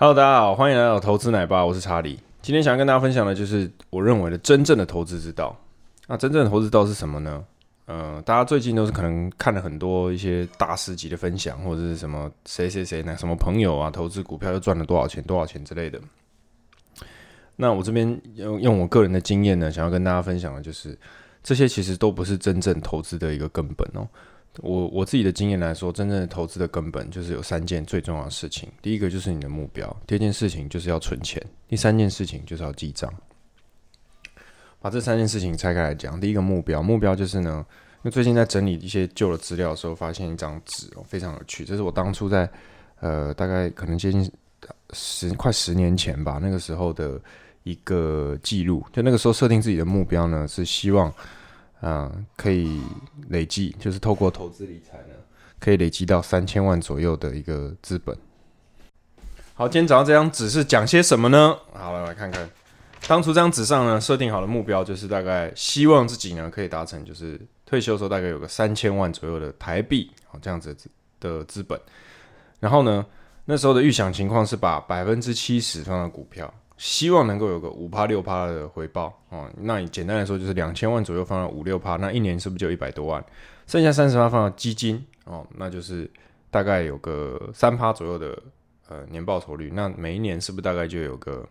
Hello，大家好，欢迎来到投资奶爸，我是查理。今天想要跟大家分享的就是我认为的真正的投资之道。那真正的投资之道是什么呢？呃，大家最近都是可能看了很多一些大师级的分享，或者是什么谁谁谁那？什么朋友啊，投资股票又赚了多少钱、多少钱之类的。那我这边用用我个人的经验呢，想要跟大家分享的就是，这些其实都不是真正投资的一个根本哦。我我自己的经验来说，真正的投资的根本就是有三件最重要的事情。第一个就是你的目标，第二件事情就是要存钱，第三件事情就是要记账。把这三件事情拆开来讲，第一个目标，目标就是呢，因为最近在整理一些旧的资料的时候，发现一张纸哦，非常有趣。这是我当初在呃大概可能接近十快十年前吧，那个时候的一个记录。就那个时候设定自己的目标呢，是希望。嗯，可以累计，就是透过投资理财呢，可以累积到三千万左右的一个资本。好，今天早上这张纸是讲些什么呢？好了，来看看，当初这张纸上呢，设定好的目标就是大概希望自己呢可以达成，就是退休的时候大概有个三千万左右的台币，好这样子的资本。然后呢，那时候的预想情况是把百分之七十放到股票。希望能够有个五趴六趴的回报哦，那你简单来说就是两千万左右放到五六趴，那一年是不是就一百多万？剩下三十趴放到基金哦，那就是大概有个三趴左右的呃年报酬率，那每一年是不是大概就有个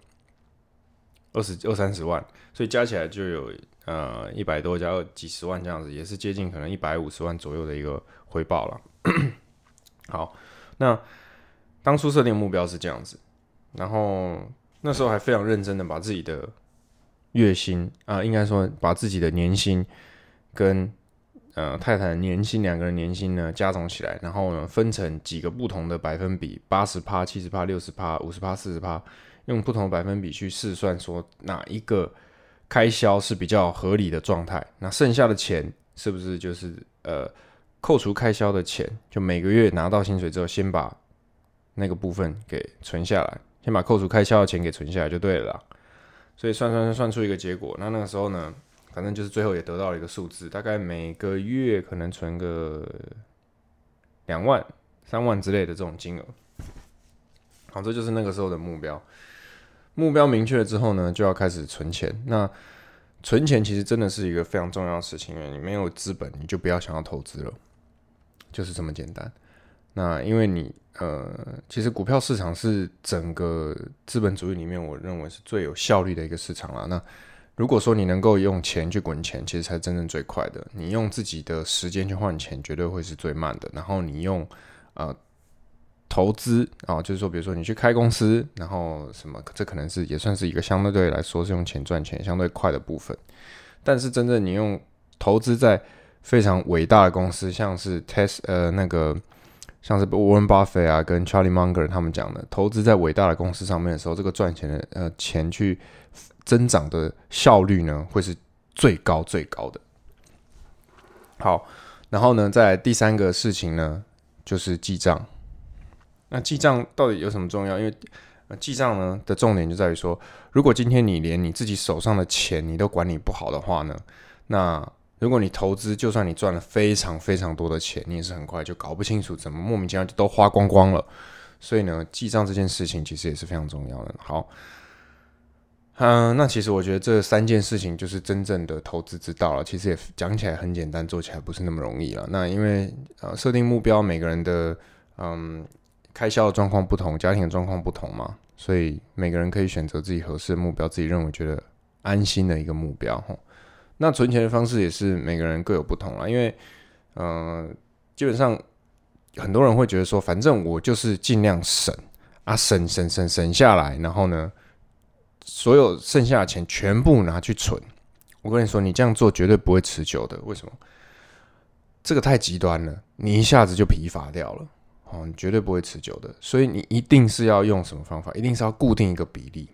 二十二三十万？所以加起来就有呃一百多加几十万这样子，也是接近可能一百五十万左右的一个回报了。好，那当初设定目标是这样子，然后。那时候还非常认真的把自己的月薪啊，应该说把自己的年薪跟呃太太的年薪两个人年薪呢加总起来，然后呢分成几个不同的百分比，八十趴、七十趴、六十趴、五十趴、四十趴，用不同百分比去试算，说哪一个开销是比较合理的状态，那剩下的钱是不是就是呃扣除开销的钱，就每个月拿到薪水之后，先把那个部分给存下来。先把扣除开销的钱给存下来就对了，所以算算算算出一个结果。那那个时候呢，反正就是最后也得到了一个数字，大概每个月可能存个两万、三万之类的这种金额。好，这就是那个时候的目标。目标明确了之后呢，就要开始存钱。那存钱其实真的是一个非常重要的事情，因为你没有资本，你就不要想要投资了，就是这么简单。那因为你。呃，其实股票市场是整个资本主义里面，我认为是最有效率的一个市场了。那如果说你能够用钱去滚钱，其实才真正最快的。你用自己的时间去换钱，绝对会是最慢的。然后你用呃投资啊，就是说，比如说你去开公司，然后什么，这可能是也算是一个相对来说是用钱赚钱相对快的部分。但是真正你用投资在非常伟大的公司，像是 tes 呃那个。像是 Warren Buffett 啊，跟 Charlie Munger 他们讲的，投资在伟大的公司上面的时候，这个赚钱的呃钱去增长的效率呢，会是最高最高的。好，然后呢，在第三个事情呢，就是记账。那记账到底有什么重要？因为记账呢的重点就在于说，如果今天你连你自己手上的钱你都管理不好的话呢，那如果你投资，就算你赚了非常非常多的钱，你也是很快就搞不清楚怎么莫名其妙就都花光光了。所以呢，记账这件事情其实也是非常重要的。好，嗯，那其实我觉得这三件事情就是真正的投资之道了。其实也讲起来很简单，做起来不是那么容易了。那因为呃，设定目标，每个人的嗯开销的状况不同，家庭的状况不同嘛，所以每个人可以选择自己合适的目标，自己认为觉得安心的一个目标，那存钱的方式也是每个人各有不同啦，因为，嗯，基本上很多人会觉得说，反正我就是尽量省啊，省省省省下来，然后呢，所有剩下的钱全部拿去存。我跟你说，你这样做绝对不会持久的。为什么？这个太极端了，你一下子就疲乏掉了，哦，你绝对不会持久的。所以你一定是要用什么方法？一定是要固定一个比例。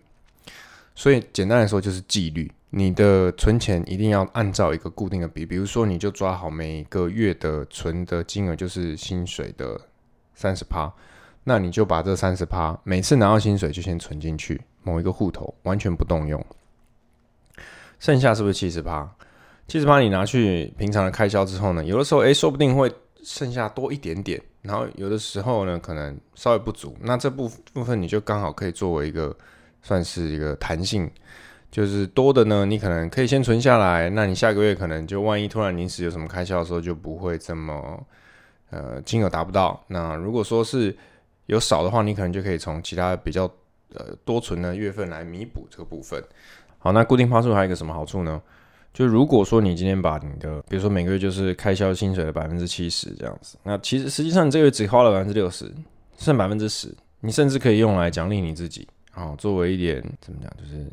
所以简单来说就是纪律。你的存钱一定要按照一个固定的比，比如说你就抓好每个月的存的金额就是薪水的三十趴，那你就把这三十趴每次拿到薪水就先存进去某一个户头，完全不动用。剩下是不是七十趴？七十趴你拿去平常的开销之后呢，有的时候诶，说不定会剩下多一点点，然后有的时候呢，可能稍微不足，那这部部分你就刚好可以作为一个算是一个弹性，就是多的呢，你可能可以先存下来，那你下个月可能就万一突然临时有什么开销的时候，就不会这么呃金额达不到。那如果说是有少的话，你可能就可以从其他比较呃多存的月份来弥补这个部分。好，那固定趴数还有一个什么好处呢？就如果说你今天把你的，比如说每个月就是开销薪水的百分之七十这样子，那其实实际上你这个月只花了百分之六十，剩百分之十，你甚至可以用来奖励你自己，啊，作为一点怎么讲，就是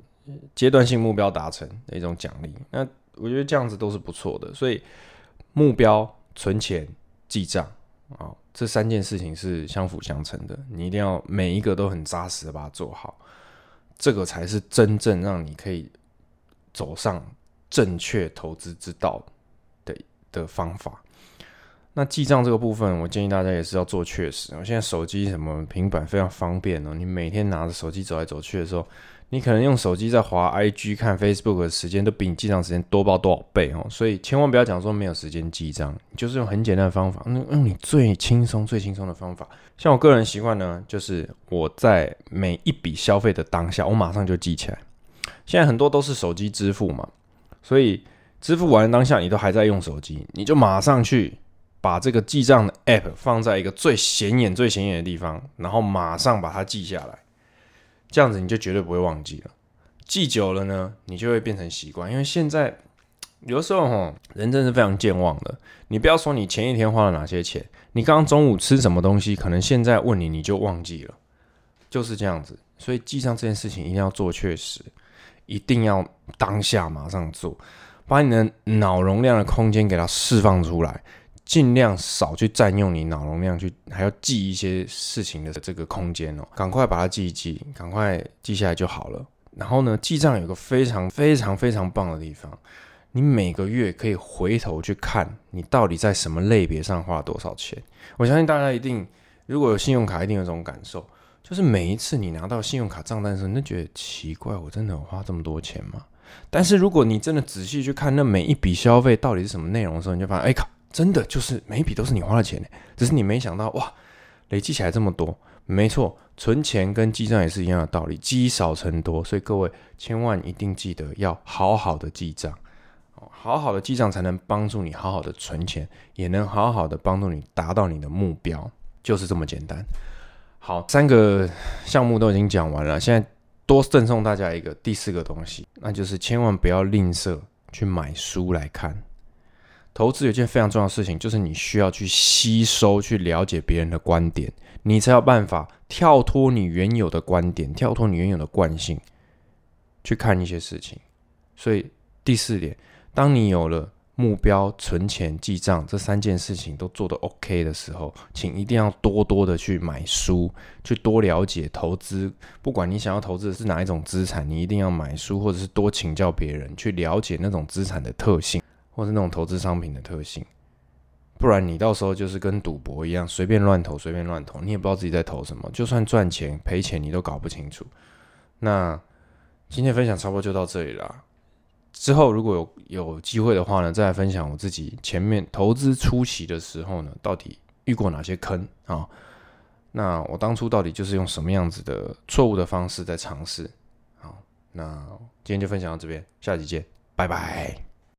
阶段性目标达成的一种奖励。那我觉得这样子都是不错的。所以目标、存钱、记账啊，这三件事情是相辅相成的，你一定要每一个都很扎实的把它做好，这个才是真正让你可以走上。正确投资之道的的方法。那记账这个部分，我建议大家也是要做确实。我现在手机什么平板非常方便哦，你每天拿着手机走来走去的时候，你可能用手机在滑 IG 看 Facebook 的时间，都比你记账时间多报多少倍哦。所以千万不要讲说没有时间记账，就是用很简单的方法，那用你最轻松、最轻松的方法。像我个人习惯呢，就是我在每一笔消费的当下，我马上就记起来。现在很多都是手机支付嘛。所以支付完当下，你都还在用手机，你就马上去把这个记账的 App 放在一个最显眼、最显眼的地方，然后马上把它记下来。这样子你就绝对不会忘记了。记久了呢，你就会变成习惯。因为现在有的时候哈，人真是非常健忘的。你不要说你前一天花了哪些钱，你刚刚中午吃什么东西，可能现在问你你就忘记了，就是这样子。所以记账这件事情一定要做确实。一定要当下马上做，把你的脑容量的空间给它释放出来，尽量少去占用你脑容量，去还要记一些事情的这个空间哦，赶快把它记一记，赶快记下来就好了。然后呢，记账有个非常非常非常棒的地方，你每个月可以回头去看你到底在什么类别上花多少钱。我相信大家一定如果有信用卡，一定有这种感受。就是每一次你拿到信用卡账单的时候，你都觉得奇怪，我真的有花这么多钱吗？但是如果你真的仔细去看那每一笔消费到底是什么内容的时候，你就发现，哎靠，真的就是每一笔都是你花的钱呢。只是你没想到，哇，累积起来这么多。没错，存钱跟记账也是一样的道理，积少成多。所以各位千万一定记得要好好的记账，好好的记账才能帮助你好好的存钱，也能好好的帮助你达到你的目标，就是这么简单。好，三个项目都已经讲完了，现在多赠送大家一个第四个东西，那就是千万不要吝啬去买书来看。投资有件非常重要的事情，就是你需要去吸收、去了解别人的观点，你才有办法跳脱你原有的观点，跳脱你原有的惯性，去看一些事情。所以第四点，当你有了。目标、存钱、记账这三件事情都做得 OK 的时候，请一定要多多的去买书，去多了解投资。不管你想要投资的是哪一种资产，你一定要买书，或者是多请教别人，去了解那种资产的特性，或是那种投资商品的特性。不然你到时候就是跟赌博一样，随便乱投，随便乱投，你也不知道自己在投什么，就算赚钱赔钱，你都搞不清楚。那今天分享差不多就到这里了。之后如果有有机会的话呢，再来分享我自己前面投资初期的时候呢，到底遇过哪些坑啊？那我当初到底就是用什么样子的错误的方式在尝试？好，那今天就分享到这边，下期见，拜拜。